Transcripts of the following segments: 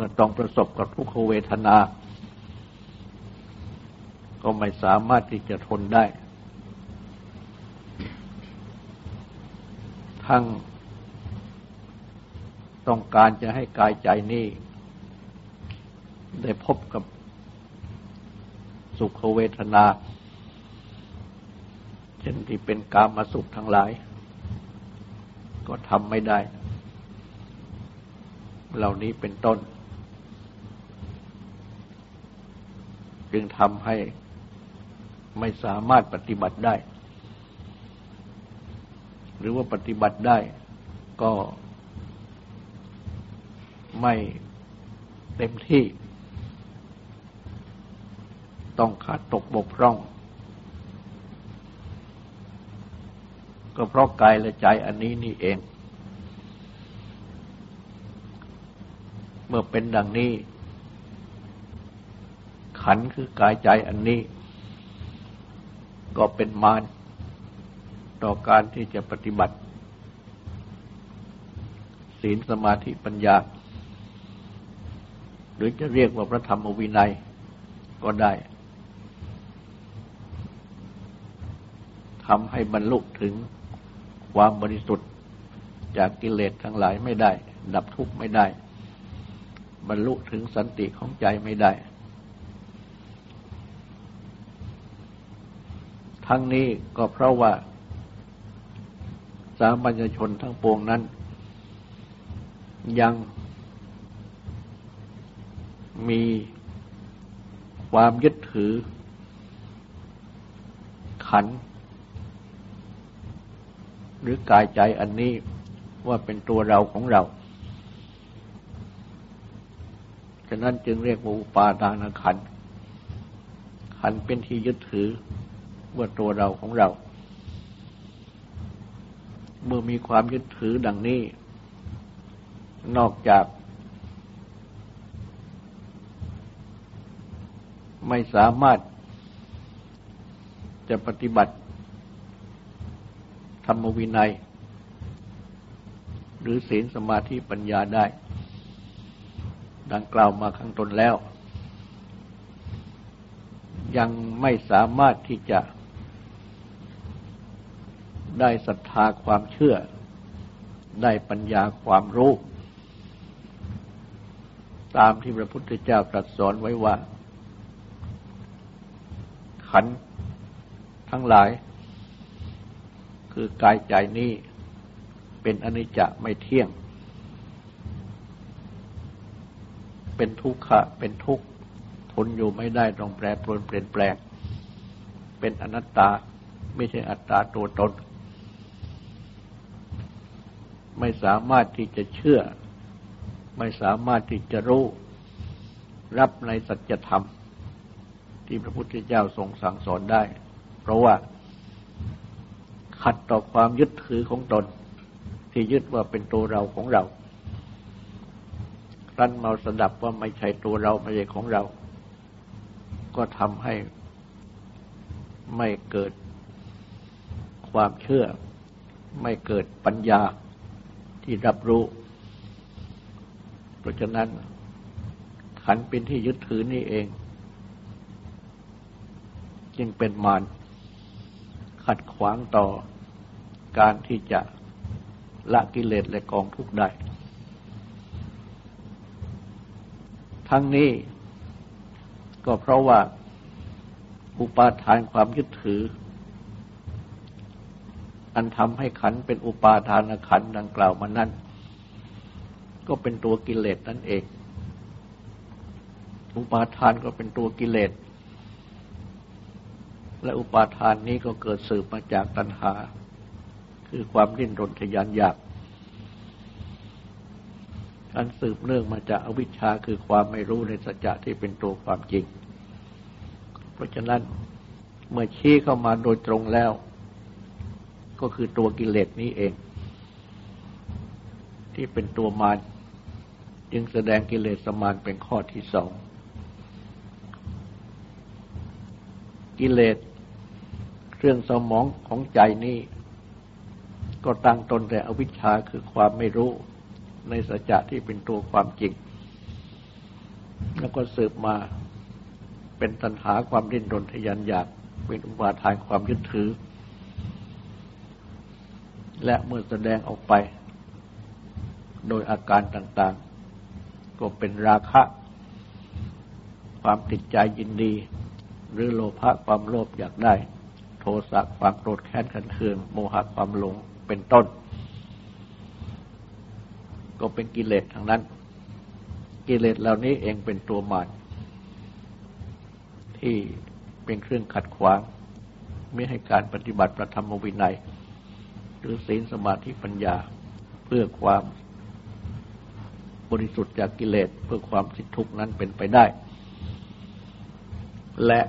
มื่อต้องประสบกับทุกขเวทนา ก็ไม่สามารถที่จะทนได้ ทั้งต้องการจะให้กายใจนี้ ได้พบกับสุขเวทนา เช่นที่เป็นกามาสุขทั้งหลาย ก็ทำไม่ได้ เหล่านี้เป็นต้น จึงทำให้ไม่สามารถปฏิบัติได้ หรือว่าปฏิบัติได้ก็ไม่เต็มที่ ต้องขาดตกบกพร่อง ก็เพราะกายและใจอันนี้นี่เอง เมื่อเป็นดังนี้ ขันคือกายใจอันนี้ ก็เป็นมารต่อการที่จะปฏิบัติ ศีลสมาธิปัญญา หรือจะเรียกว่าพระธรรมวินัยก็ได้ทำให้บรรลุถึงความบริสุทธิ์จากกิเลสทั้งหลายไม่ได้ ดับทุกข์ไม่ได้ บรรลุถึงสันติของใจไม่ได้ ทั้งนี้ก็เพราะว่า สามัญชนทั้งปวงนั้น ยังมีความยึดถือ ขัน หรือกายใจอันนี้ว่าเป็นตัวเราของเรา ฉะนั้นจึงเรียกว่าอุปาทานขัน ขันเป็นที่ยึดถือ ว่าตัวเราของเรา เมื่อมีความยึดถือดังนี้ นอกจาก ไม่สามารถจะปฏิบัติ ธรรมวินัย หรือศีลสมาธิปัญญาได้ ดังกล่าวมาข้างต้นแล้ว ยังไม่สามารถที่จะ ได้ศรัทธาความเชื่อ ได้ปัญญาความรู้ ตามที่พระพุทธเจ้าตรัสสอนไว้ว่า ขันทั้งหลาย คือกายใจนี้เป็นอนิจจไม่เที่ยง เป็นทุกขะเป็นทุกข์ทนอยู่ไม่ได้ต้องแปรปรวนเปลี่ยนแปลง เป็นอนัตตาไม่ใช่อัตตาตัวตน ไม่สามารถที่จะเชื่อ ไม่สามารถที่จะรู้ รับในสัจธรรม ที่พระพุทธเจ้าทรงสั่งสอนได้ เพราะว่าขัดต่อความยึดถือของตน ที่ยึดว่าเป็นตัวเราของเรารันเมาสดับว่าไม่ใช่ตัวเราไม่ใช่ของเรา ก็ทำให้ไม่เกิดความเชื่อ ไม่เกิดปัญญา ที่รับรู้ เพราะฉะนั้นขันเป็นที่ยึดถือนี่เอง จึงเป็นมารขัดขวางต่อการที่จะละกิเลสและกองทุกข์ได้ ทั้งนี้ก็เพราะว่าอุปาทานความยึดถือ อันทำให้ขันเป็นอุปาทานขันดังกล่าวมานั้นก็เป็นตัวกิเลสนั่นเอง อุปาทานก็เป็นตัวกิเลส และอุปาทานนี้ก็เกิดสืบมาจากตัณหา คือความดิ้นรนทยานอยาก อันสืบเนื่องมาจากอวิชชาคือความไม่รู้ในสัจจะที่เป็นตัวความจริง เพราะฉะนั้นเมื่อชี้เข้ามาโดยตรงแล้ว ก็คือตัวกิเลสนี้เอง ที่เป็นตัวมารจึงแสดงกิเลสสมานเป็นข้อที่สองกิเลสเครื่องสมองของใจนี้ก็ตั้งตนแต่อวิชชาคือความไม่รู้ในสัจจะที่เป็นตัวความจริง แล้วก็สืบมาเป็นตัณหาความดิ้นรนทยานอยากเป็นอุปาทานความยึดถือ และเมื่อแสดงออกไป โดยอาการต่างๆ ก็เป็นราคะ ความติดใจยินดี หรือโลภะความโลภอยากได้ โทสะความโกรธแค้นขันเคืองโมหะความหลงเป็นต้น ก็เป็นกิเลสทั้งนั้น กิเลสเหล่านี้เองเป็นตัวมารที่เป็นเครื่องขัดขวาง ไม่ให้การปฏิบัติประธรรมวินัย หรือศีลสมาธิปัญญาเพื่อความบริสุทธิ์จากกิเลสเพื่อความสิ้นทุกข์นั้นเป็นไปได้ และ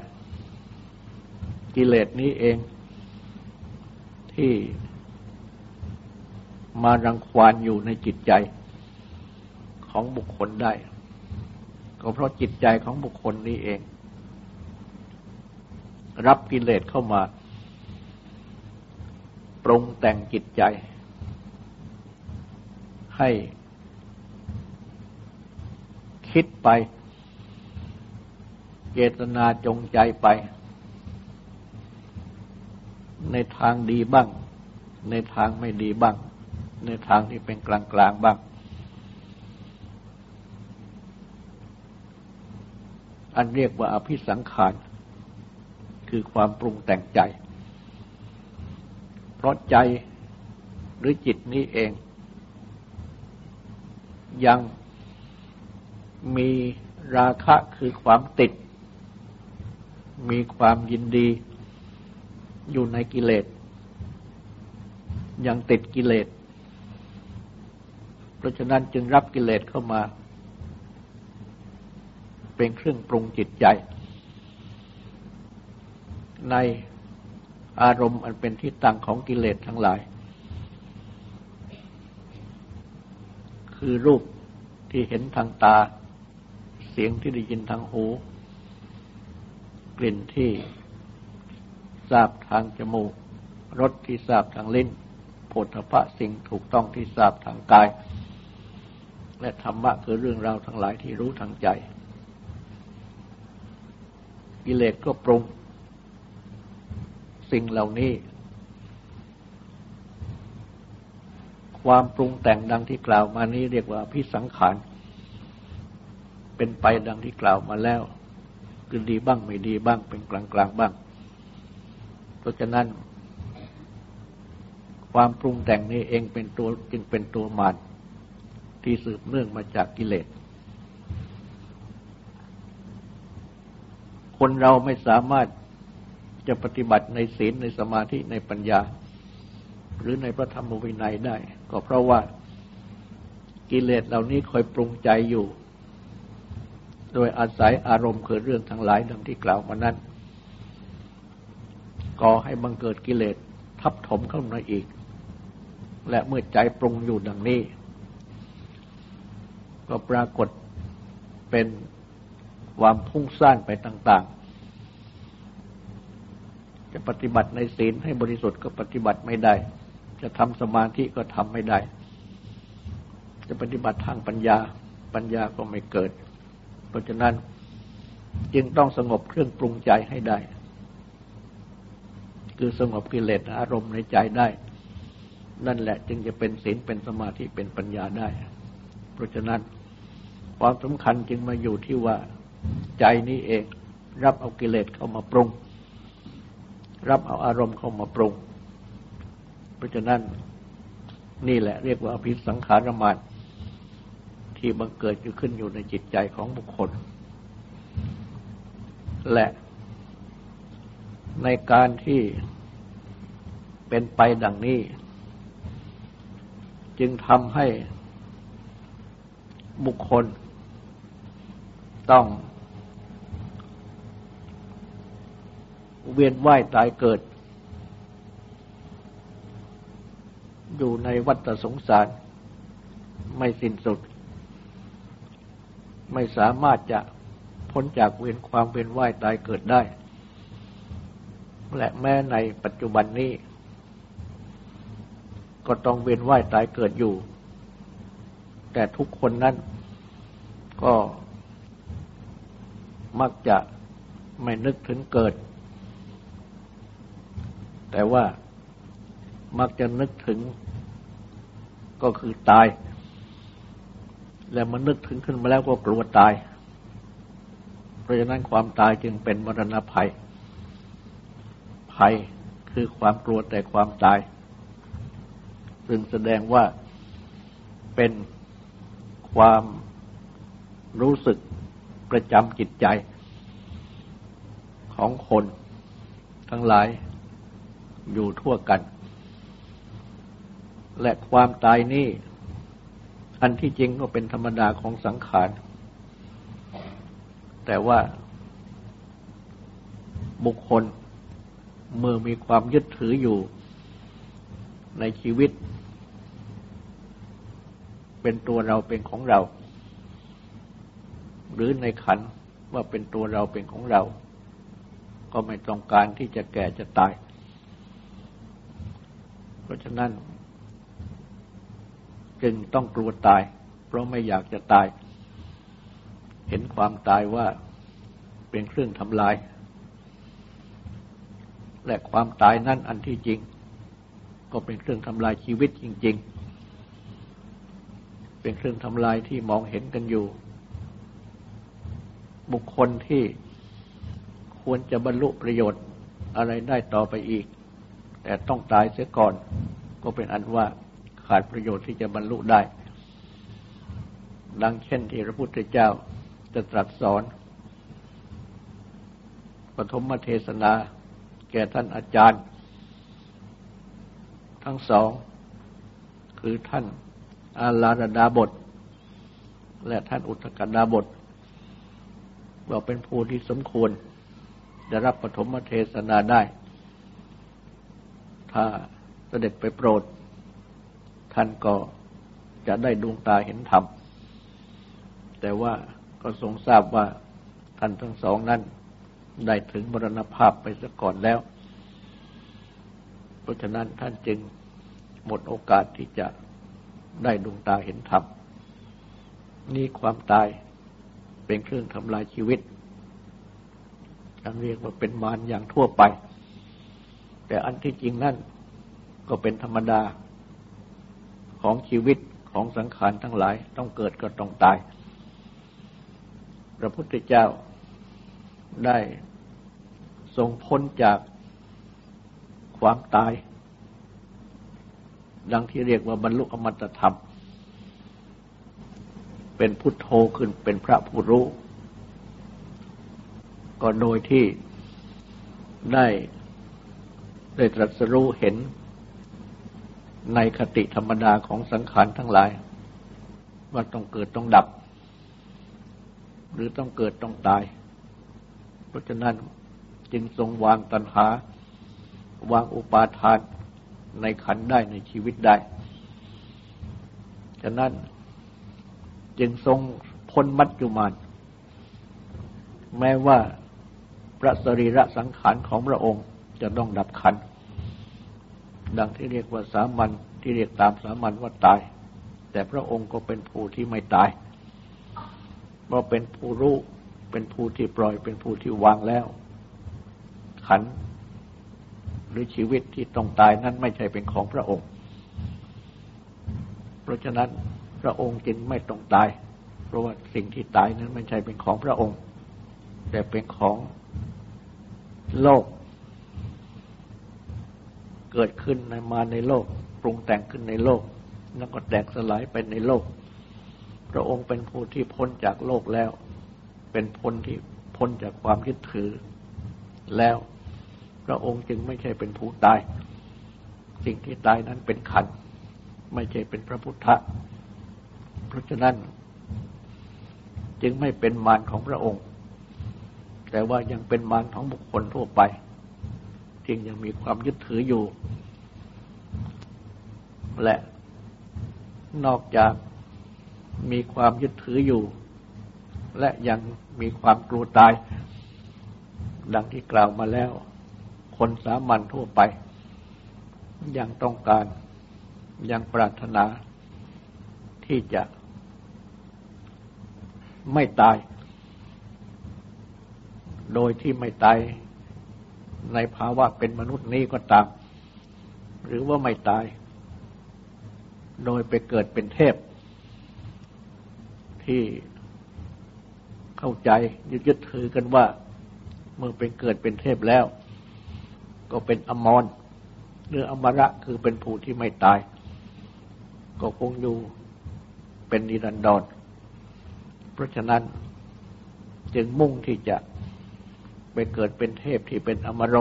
กิเลสนี้เองที่มารังควานอยู่ในจิตใจของบุคคลได้ ก็เพราะจิตใจของบุคคลนี้เอง รับกิเลสเข้ามา รุงแต่งจิตใจ ให้คิดไป เจตนาจงใจไป ในทางดีบ้าง ในทางไม่ดีบ้าง ในทางที่เป็นกลางกลางบ้าง อันเรียกว่าอภิสังขาร คือความปรุงแต่งใจ เพราะใจหรือจิตนี้เอง ยังมีราคะคือความติด มีความยินดีอยู่ในกิเลส ยังติดกิเลส เพราะฉะนั้นจึงรับกิเลสเข้ามา เป็นเครื่องปรุงจิตใจ ใน อารมณ์อันเป็นที่ตั้งของกิเลสทั้งหลาย คือรูปที่เห็นทางตา เสียงที่ได้ยินทางหู กลิ่นที่ทราบทางจมูกรสที่ทราบทางลิ้นโผฏฐะสิ่งถูกต้องที่ทราบทางกาย และธรรมะคือเรื่องราวทั้งหลายที่รู้ทางใจ กิเลสก็ปรุง สิ่งเหล่านี้ ความปรุงแต่งดังที่กล่าวมานี้เรียกว่าพิสังขาร เป็นไปดังที่กล่าวมาแล้ว คือดีบ้างไม่ดีบ้าง เป็นกลางกลางบ้าง เพราะฉะนั้น ความปรุงแต่งนี้เองเป็นตัวจึงเป็นตัวมารที่สืบเนื่องมาจากกิเลสคนเราไม่สามารถ จะปฏิบัติในศีลในสมาธิในปัญญา หรือในพระธรรมวินัยได้ ก็เพราะว่ากิเลสเหล่านี้คอยปรุงใจอยู่ โดยอาศัยอารมณ์คือเรื่องทั้งหลายดังที่กล่าวมานั้นก่อให้บังเกิดกิเลสทับถมเข้ามาอีก และเมื่อใจปรุงอยู่ดังนี้ ก็ปรากฏเป็นความพุ่งสร้างไปต่าง ๆ จะปฏิบัติในศีลให้บริสุทธิ์ก็ปฏิบัติไม่ได้ จะทำสมาธิก็ทำไม่ได้ จะปฏิบัติทางปัญญา ปัญญาก็ไม่เกิด เพราะฉะนั้นจึงต้องสงบเครื่องปรุงใจให้ได้ คือสงบกิเลสอารมณ์ในใจได้ นั่นแหละจึงจะเป็นศีลเป็นสมาธิเป็นปัญญาได้ เพราะฉะนั้นความสำคัญจึงมาอยู่ที่ว่าใจนี้เองรับเอากิเลสเข้ามาปรุง รับเอาอารมณ์เข้ามาปรุง เพราะฉะนั้นนี่แหละเรียกว่าอภิสังขารมานที่บังเกิดอยู่ขึ้นอยู่ในจิตใจของบุคคล และในการที่เป็นไปดังนี้ จึงทำให้บุคคลต้อง เวียนว่ายตายเกิด อยู่ในวัฏสงสาร ไม่สิ้นสุด ไม่สามารถจะพ้นจากเวียนความเวียนว่ายตายเกิดได้ และแม้ในปัจจุบันนี้ ก็ต้องเวียนว่ายตายเกิดอยู่ แต่ทุกคนนั้นก็มักจะไม่นึกถึงเกิด แต่ว่ามักจะนึกถึงก็คือตาย และมันนึกถึงขึ้นมาแล้วก็กลัวตาย เพราะฉะนั้นความตายจึงเป็นมรณะภัย ภัยคือความกลัวแต่ความตาย ซึ่งแสดงว่าเป็นความรู้สึกประจำจิตใจของคนทั้งหลาย อยู่ทั่วกัน และความตายนี้ อันที่จริงก็เป็นธรรมดาของสังขาร แต่ว่าบุคคลเมื่อมีความยึดถืออยู่ในชีวิต เป็นตัวเราเป็นของเรา หรือในขันว่าเป็นตัวเราเป็นของเรา ก็ไม่ต้องการที่จะแก่จะตาย ราะฉะนั้น จึงต้องกลัวตาย เพราะไม่อยากจะตาย เห็นความตายว่าเป็นเครื่องทำลาย และความตายนั่นอันที่จริง ก็เป็นเครื่องทำลายชีวิตจริง ๆ เป็นเครื่องทำลายที่มองเห็นกันอยู่ บุคคลที่ควรจะบรรลุประโยชน์อะไรได้ต่อไปอีก แต่ต้องตายเสียก่อน ก็เป็นอันว่าขาดประโยชน์ที่จะบรรลุได้ ดังเช่นที่พระพุทธเจ้าจะตรัสสอน ปฐมเทศนาแก่ท่านอาจารย์ ทั้งสอง คือท่านอาลาดาบท และท่านอุตกดาบทว่าเป็นผู้ที่สมควร จะรับปฐมเทศนาได้ ถ้าเสด็จไปโปรด ท่านก็จะได้ดวงตาเห็นธรรม แต่ว่าก็ทรงทราบว่าท่านทั้งสองนั้นได้ถึงมรณภาพไปซะก่อนแล้ว เพราะฉะนั้นท่านจึงหมดโอกาสที่จะได้ดวงตาเห็นธรรม นี่ความตายเป็นเครื่องทำลายชีวิตอันเรียกว่าเป็นมารอย่างทั่วไป แต่อันที่จริงนั่นก็เป็นธรรมดาของชีวิตของสังขารทั้งหลายต้องเกิดก็ต้องตาย พระพุทธเจ้าได้ทรงพ้นจากความตาย ดังที่เรียกว่าบรรลุอมตะธรรม เป็นพุทโธขึ้นเป็นพระผู้รู้ ก็โดยที่ได้ ได้ตรัสรู้เห็นในคติธรรมดาของสังขารทั้งหลาย ว่าต้องเกิดต้องดับ หรือต้องเกิดต้องตาย เพราะฉะนั้นจึงทรงวางตัณหา วางอุปาทานในขันได้ในชีวิตได้ ฉะนั้นจึงทรงพ้นมัจจุมานแม้ว่าพระสรีระสังขารของพระองค์ จะต้องดับขัน ดังที่เรียกว่าสามัญที่เรียกตามสามัญว่าตาย แต่พระองค์ก็เป็นผู้ที่ไม่ตายเพราะเป็นผู้รู้เป็นผู้ที่ปล่อยเป็นผู้ที่วางแล้ว ขัน หรือชีวิตที่ต้องตายนั้นไม่ใช่เป็นของพระองค์ เพราะฉะนั้นพระองค์จึงไม่ต้องตาย เพราะว่าสิ่งที่ตายนั้นไม่ใช่เป็นของพระองค์ แต่เป็นของโลก เกิดขึ้นในมาในโลก ปรุงแต่งขึ้นในโลก แล้วก็แตกสลายไปในโลก พระองค์เป็นผู้ที่พ้นจากโลกแล้ว เป็นพ้นที่พ้นจากความยึดถือแล้ว พระองค์จึงไม่ใช่เป็นผู้ตาย สิ่งที่ตายนั้นเป็นขัน ไม่ใช่เป็นพระพุทธะเพราะฉะนั้น จึงไม่เป็นมารของพระองค์ แต่ว่ายังเป็นมารของบุคคลทั่วไป จึงยังมีความยึดถืออยู่ และนอกจากมีความยึดถืออยู่ และยังมีความกลัวตาย ดังที่กล่าวมาแล้ว คนสามัญทั่วไป ยังต้องการยังปรารถนา ที่จะไม่ตาย โดยที่ไม่ตาย ในภาวะเป็นมนุษย์นี้ก็ตาม หรือว่าไม่ตาย โดยไปเกิดเป็นเทพ ที่เข้าใจยึดยึดถือกันว่า เมื่อเป็นเกิดเป็นเทพแล้ว ก็เป็นอมรหรืออมระคือเป็นผู้ที่ไม่ตาย ก็คงอยู่เป็นนิรันดรเพราะฉะนั้นจึงมุ่งที่จะ ไปเกิดเป็นเทพที่เป็นอมโร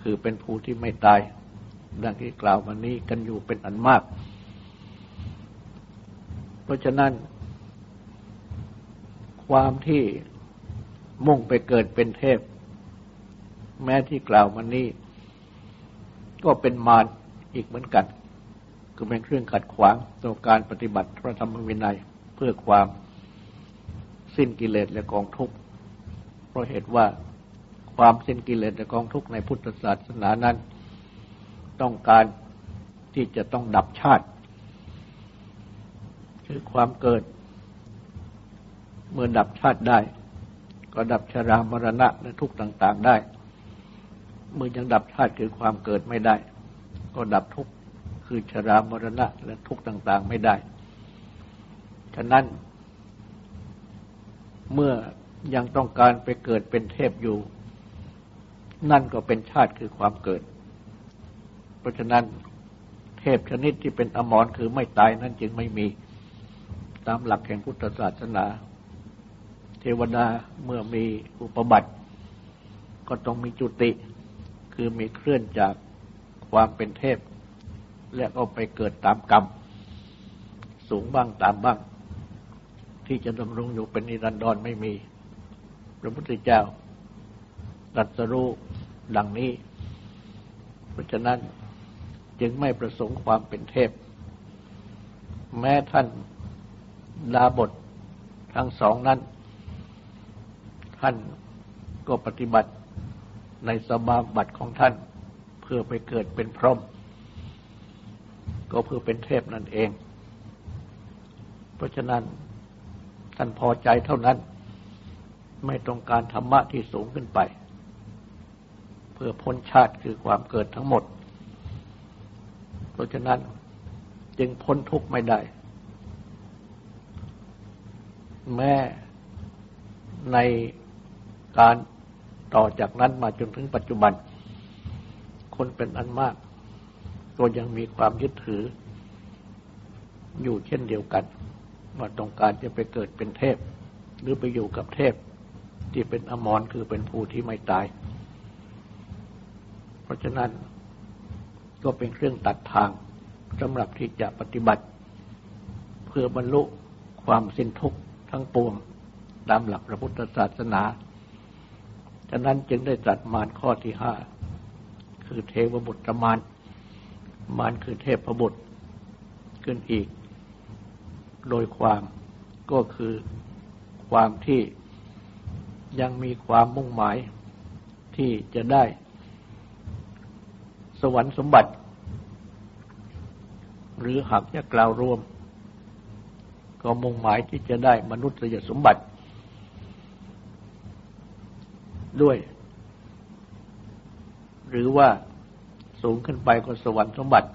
คือเป็นผู้ที่ไม่ตาย ดังที่กล่าวมานี้กันอยู่เป็นอันมาก เพราะฉะนั้น ความที่มุ่งไปเกิดเป็นเทพ แม้ที่กล่าวมานี้ ก็เป็นมารอีกเหมือนกัน คือเป็นเครื่องขัดขวางต่อการปฏิบัติพระธรรมวินัยเพื่อความสิ้นกิเลสและกองทุกข์ ราะเหตุว่าความสิ้นกิเลสและกองทุกข์ในพุทธศาสนานั้น ต้องการที่จะต้องดับชาติ คือความเกิด เมื่อดับชาติได้ ก็ดับชรามรณะและทุกข์ต่าง ๆได้ เมื่อยังดับชาติคือความเกิดไม่ได้ ก็ดับทุกข์คือชรามรณะและทุกข์ต่าง ๆ ไม่ได้ ฉะนั้น เมื่อ ยังต้องการไปเกิดเป็นเทพอยู่ นั่นก็เป็นชาติคือความเกิด เพราะฉะนั้นเทพชนิดที่เป็นอมรคือไม่ตายนั้นจึงไม่มีตามหลักแห่งพุทธศาสนา เทวดาเมื่อมีอุปบัติ ก็ต้องมีจุติ คือมีเคลื่อนจากความเป็นเทพ และก็ไปเกิดตามกรรม สูงบ้างตามบ้าง ที่จะดำรงอยู่เป็นนิรันดรไม่มี พระพุทธเจ้าตรัสรู้ดังนี้ เพราะฉะนั้นจึงไม่ประสงค์ความเป็นเทพ แม้ท่านดาบททั้งสองนั้น ท่านก็ปฏิบัติในสมาบัติของท่าน เพื่อไปเกิดเป็นพรหมก็เพื่อเป็นเทพนั่นเอง เพราะฉะนั้นท่านพอใจเท่านั้น ไม่ต้องการธรรมะที่สูงขึ้นไป เพื่อพ้นชาติคือความเกิดทั้งหมด เพราะฉะนั้นจึงพ้นทุกข์ไม่ได้ แม้ในการต่อจากนั้นมาจนถึงปัจจุบัน คนเป็นอันมาก ก็ยังมีความยึดถือ อยู่เช่นเดียวกัน ว่าต้องการจะไปเกิดเป็นเทพ หรือไปอยู่กับเทพ ที่เป็นอมรคือเป็นผู้ที่ไม่ตาย เพราะฉะนั้นก็เป็นเครื่องตัดทางสำหรับที่จะปฏิบัติ เพื่อบรรลุความสิ้นทุกข์ทั้งปวงตามหลักพระพุทธศาสนา ฉะนั้นจึงได้จัดมารข้อที่ห้าคือเทวบุตรมารมารคือเทพพบุตรขึ้นอีก โดยความก็คือความที่ ยังมีความมุ่งหมายที่จะได้ สวรรค์สมบัติ หรือหากจะกล่าวรวม ก็มุ่งหมายที่จะได้มนุษยสมบัติ ด้วย หรือว่าสูงขึ้นไปก็สวรรค์สมบัติ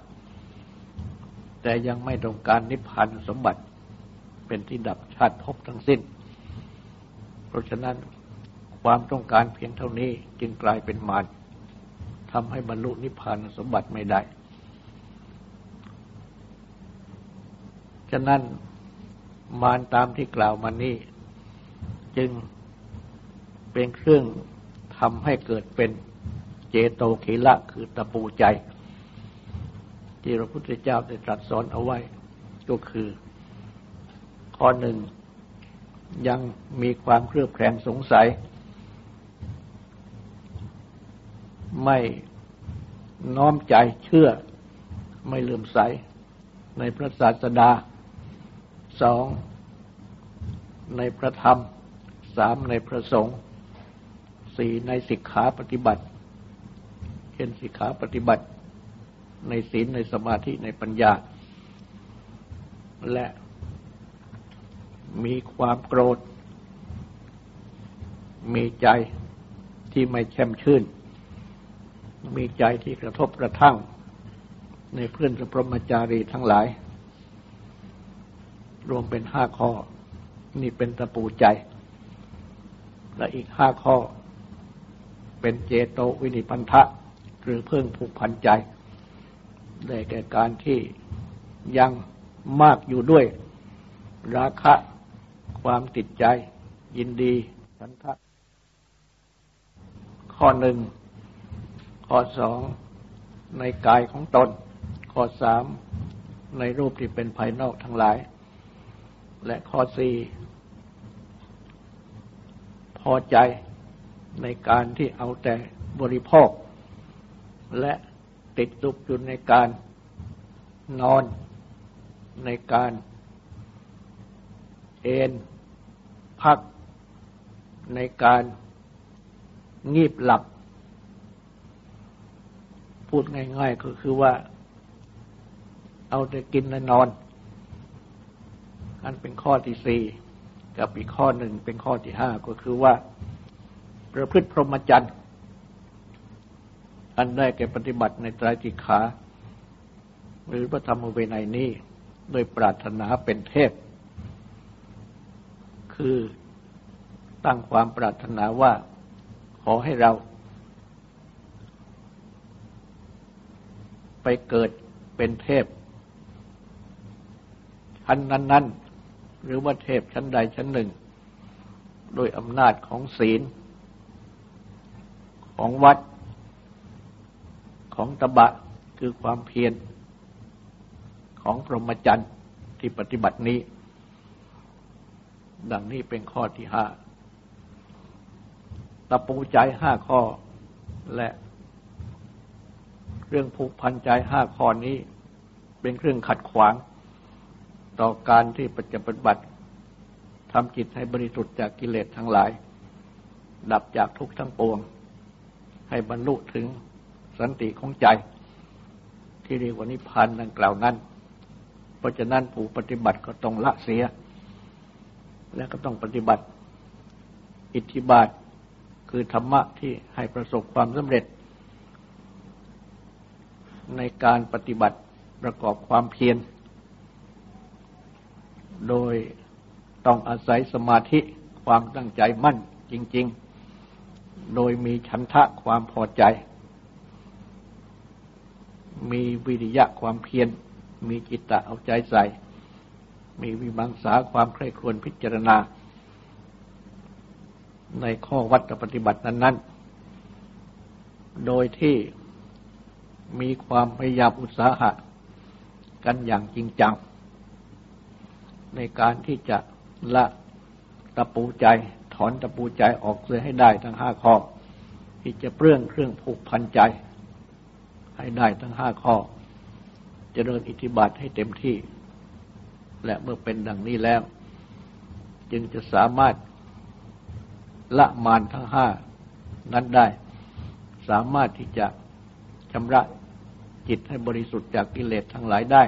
แต่ยังไม่ต้องการนิพพานสมบัติ เป็นที่ดับชาติภพทั้งสิ้น เพราะฉะนั้น ความต้องการเพียงเท่านี้จึงกลายเป็นมารทำให้บรรลุนิพพานสมบัติไม่ได้ ฉะนั้นมารตามที่กล่าวมานี้จึงเป็นเครื่องทำให้เกิดเป็นเจโตขีละคือตะปูใจ ที่พระพุทธเจ้าได้ตรัสสอนเอาไว้ ก็คือ ข้อหนึ่งยังมีความเครือบแคลงสงสัย ไม่น้อมใจเชื่อไม่เลื่อมใสในพระศาสดาสองในพระธรรมสามในพระสงฆ์สี่ในสิกขาปฏิบัติเช่นสิกขาปฏิบัติ ในศีลในสมาธิในปัญญา และมีความโกรธ มีใจที่ไม่แช่มชื่น มีใจที่กระทบกระทั่ง ในเพื่อนสพรมจารีทั้งหลาย รวมเป็นห้าข้อ นี่เป็นตะปูใจ และอีกห้าข้อ เป็นเจโตวินิพันธะ หรือเพิ่งผูกพันใจ ได้แก่การที่ยังมากอยู่ด้วย ราคะ ความติดใจ ยินดี สันทะข้อหนึ่ง ข้อสองในกายของตน ข้อสามในรูปที่เป็นภายนอกทั้งหลาย และข้อสี่พอใจในการที่เอาแต่บริโภค และติดตุกอยู่ในการนอนในการเอนพักในการงีบหลับ พูดง่าย ๆ ก็คือว่า เอาแต่กินและนอน อันเป็นข้อที่สี่กับอีกข้อหนึ่งเป็นข้อที่ห้าก็คือว่า ประพฤติพรหมจรรย์อันได้แก่ปฏิบัติในตรจิขา หรือพระธรรมเวไนนี้โดยปรารถนาเป็นเทพ คือตั้งความปรารถนาว่าขอให้เรา ไปเกิดเป็นเทพ ชั้นนั้น ๆ หรือว่าเทพชั้นใดชั้นหนึ่ง โดยอำนาจของศีล ของวัด ของตบะคือความเพียรของพรหมจรรย์ที่ปฏิบัตินี้ ดังนี้เป็นข้อที่ห้าตะปูใจห้าข้อและ เรื่องผูกพันใจห้าข้อนี้เป็นเครื่องขัดขวาง ต่อการที่ปฏิบัติทำจิตให้บริสุทธิ์จากกิเลสทั้งหลาย ดับจากทุกข์ทั้งปวง ให้บรรลุถึงสันติของใจ ที่เรียกว่านิพพานดังกล่าวนั้น เพราะฉะนั้นผู้ปฏิบัติก็ต้องละเสีย และก็ต้องปฏิบัติ อิทธิบาทคือธรรมะที่ให้ประสบความสำเร็จ ในการปฏิบัติประกอบความเพียร โดยต้องอาศัยสมาธิความตั้งใจมั่นจริง ๆ โดยมีฉันทะความพอใจ มีวิริยะความเพียร มีจิตตะเอาใจใส่ มีวิมังสาความใคร่ครวญพิจารณา ในข้อวัดปฏิบัตินั้น ๆ โดยที่ มีความพยายามอุตสาหะกันอย่างจริงจัง ในการที่จะละตะปูใจถอนตะปูใจออกเสียให้ได้ทั้งห้าข้อ ที่จะเปลื้องเครื่องผูกพันใจ ให้ได้ทั้งห้าข้อจเจริญอิทธิบาทให้เต็มที่ และเมื่อเป็นดังนี้แล้ว จึงจะสามารถละมานทั้งห้านั้นได้ สามารถที่จะชำระ จิตให้บริสุทธิ์จากกิเลสทั้งหลายได้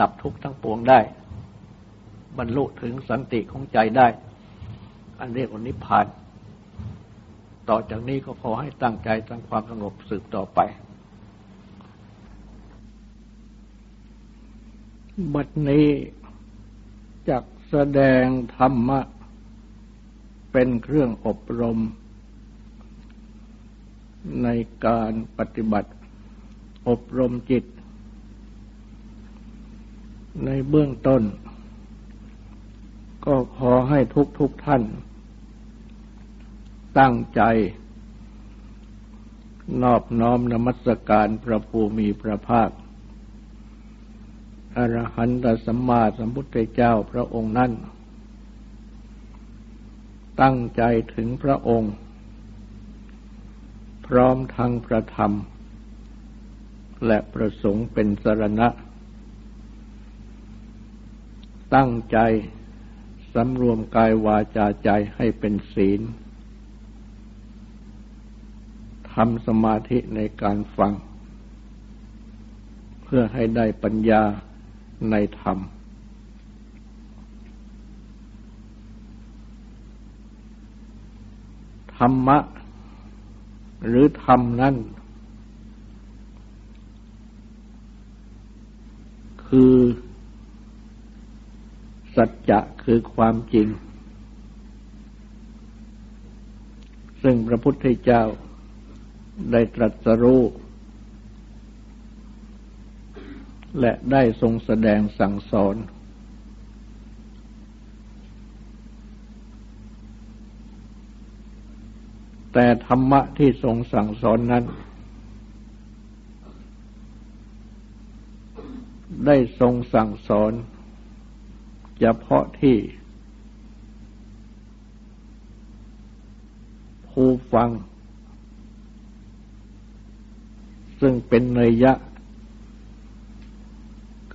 ดับทุกข์ทั้งปวงได้ บรรลุถึงสันติของใจได้ อันเรียกว่านิพพาน ต่อจากนี้ก็ขอให้ตั้งใจตั้งความสงบสืบต่อไป บัดนี้จักแสดงธรรมะ เป็นเครื่องอบรม ในการปฏิบัติอบรมจิต ในเบื้องต้น ก็ขอให้ทุกทุกท่าน ตั้งใจ นอบน้อมนมัสการพระภูมิพระภาคอรหันตสัมมาสัมพุทธเจ้าพระองค์นั้น ตั้งใจถึงพระองค์ พร้อมทั้งพระธรรม และประสงค์เป็นสรณะ ตั้งใจสำรวมกายวาจาใจให้เป็นศีลทำสมาธิในการฟัง เพื่อให้ได้ปัญญาในธรรม ธรรมะ หรือธรรมนั้น คือ สัจจะคือความจริง ซึ่งพระพุทธเจ้าได้ตรัสรู้และได้ทรงแสดงสั่งสอน แต่ธรรมะที่ทรงสั่งสอนนั้น ได้ทรงสั่งสอนเฉพาะที่ ผู้ฟัง ซึ่งเป็นเนยยะ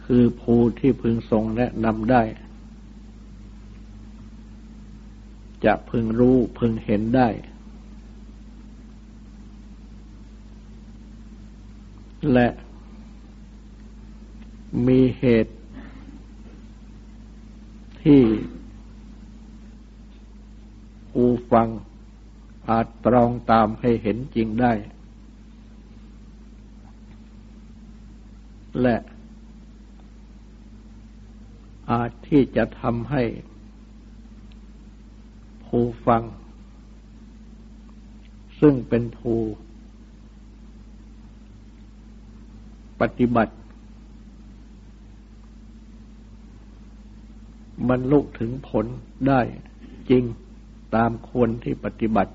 คือผู้ที่พึงทรงแนะนำได้จะพึงรู้พึงเห็นได้ และมีเหตุที่ผู้ฟังอาจตรองตามให้เห็นจริงได้ และอาจที่จะทำให้ผู้ฟัง ซึ่งเป็นผู้ ปฏิบัติ บรรลุถึงผลได้จริงตามควรที่ปฏิบัติ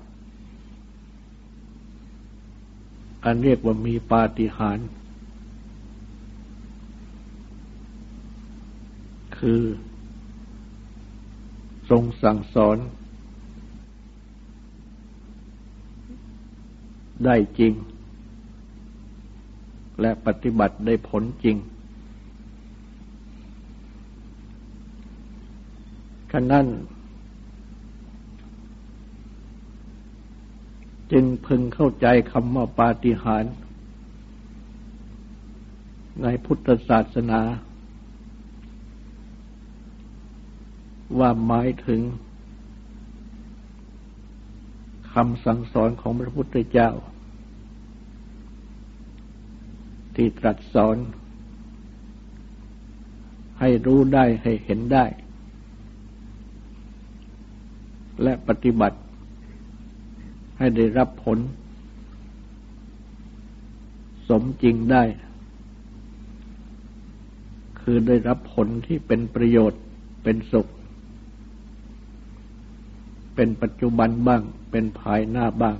อันเรียกว่ามีปาฏิหาริย์คือ ทรงสั่งสอน ได้จริง และปฏิบัติได้ผลจริงขนั้น จึงพึงเข้าใจคำว่าปาฏิหาริย์ในพุทธศาสนา ว่าหมายถึงคำสั่งสอนของพระพุทธเจ้า ที่ตรัสสอน ให้รู้ได้ให้เห็นได้ และปฏิบัติ ให้ได้รับผล สมจริงได้ คือได้รับผลที่เป็นประโยชน์เป็นสุข เป็นปัจจุบันบ้าง เป็นภายหน้าบ้าง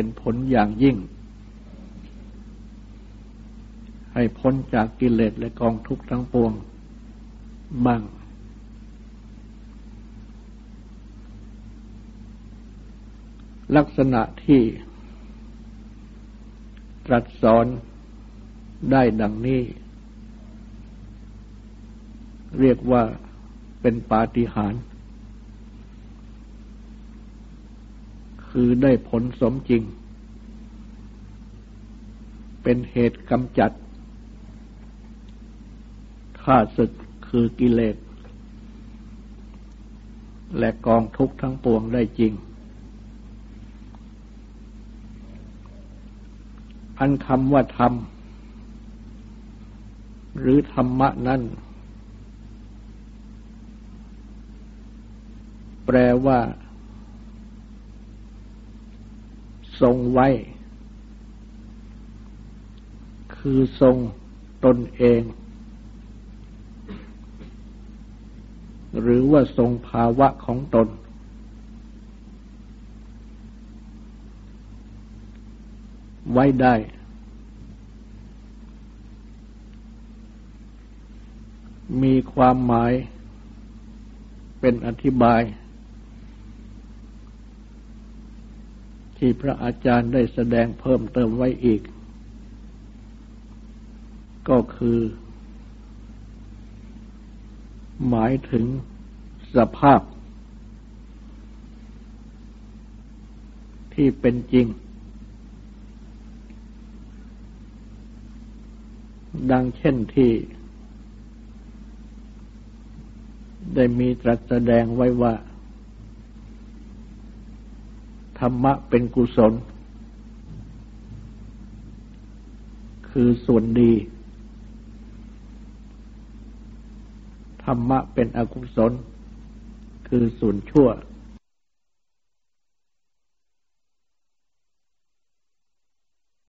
เป็นผลอย่างยิ่ง ให้พ้นจากกิเลสและกองทุกข์ทั้งปวงบ้าง ลักษณะที่ตรัสสอนได้ดังนี้ เรียกว่าเป็นปาฏิหาริย์ คือได้ผลสมจริง เป็นเหตุกำจัดข้าศึกคือกิเลส และกองทุกข์ทั้งปวงได้จริง อันคำว่าธรรม หรือธรรมะนั้นแปลว่า ทรงไว้ คือทรงตนเอง หรือว่าทรงภาวะของตน ไว้ได้ มีความหมายเป็นอธิบาย ที่พระอาจารย์ได้แสดงเพิ่มเติมไว้อีก ก็คือ หมายถึงสภาพ ที่เป็นจริง ดังเช่นที่ ได้มีตรัสแสดงไว้ว่า ธรรมะเป็นกุศล คือส่วนดี ธรรมะเป็นอกุศล คือส่วนชั่ว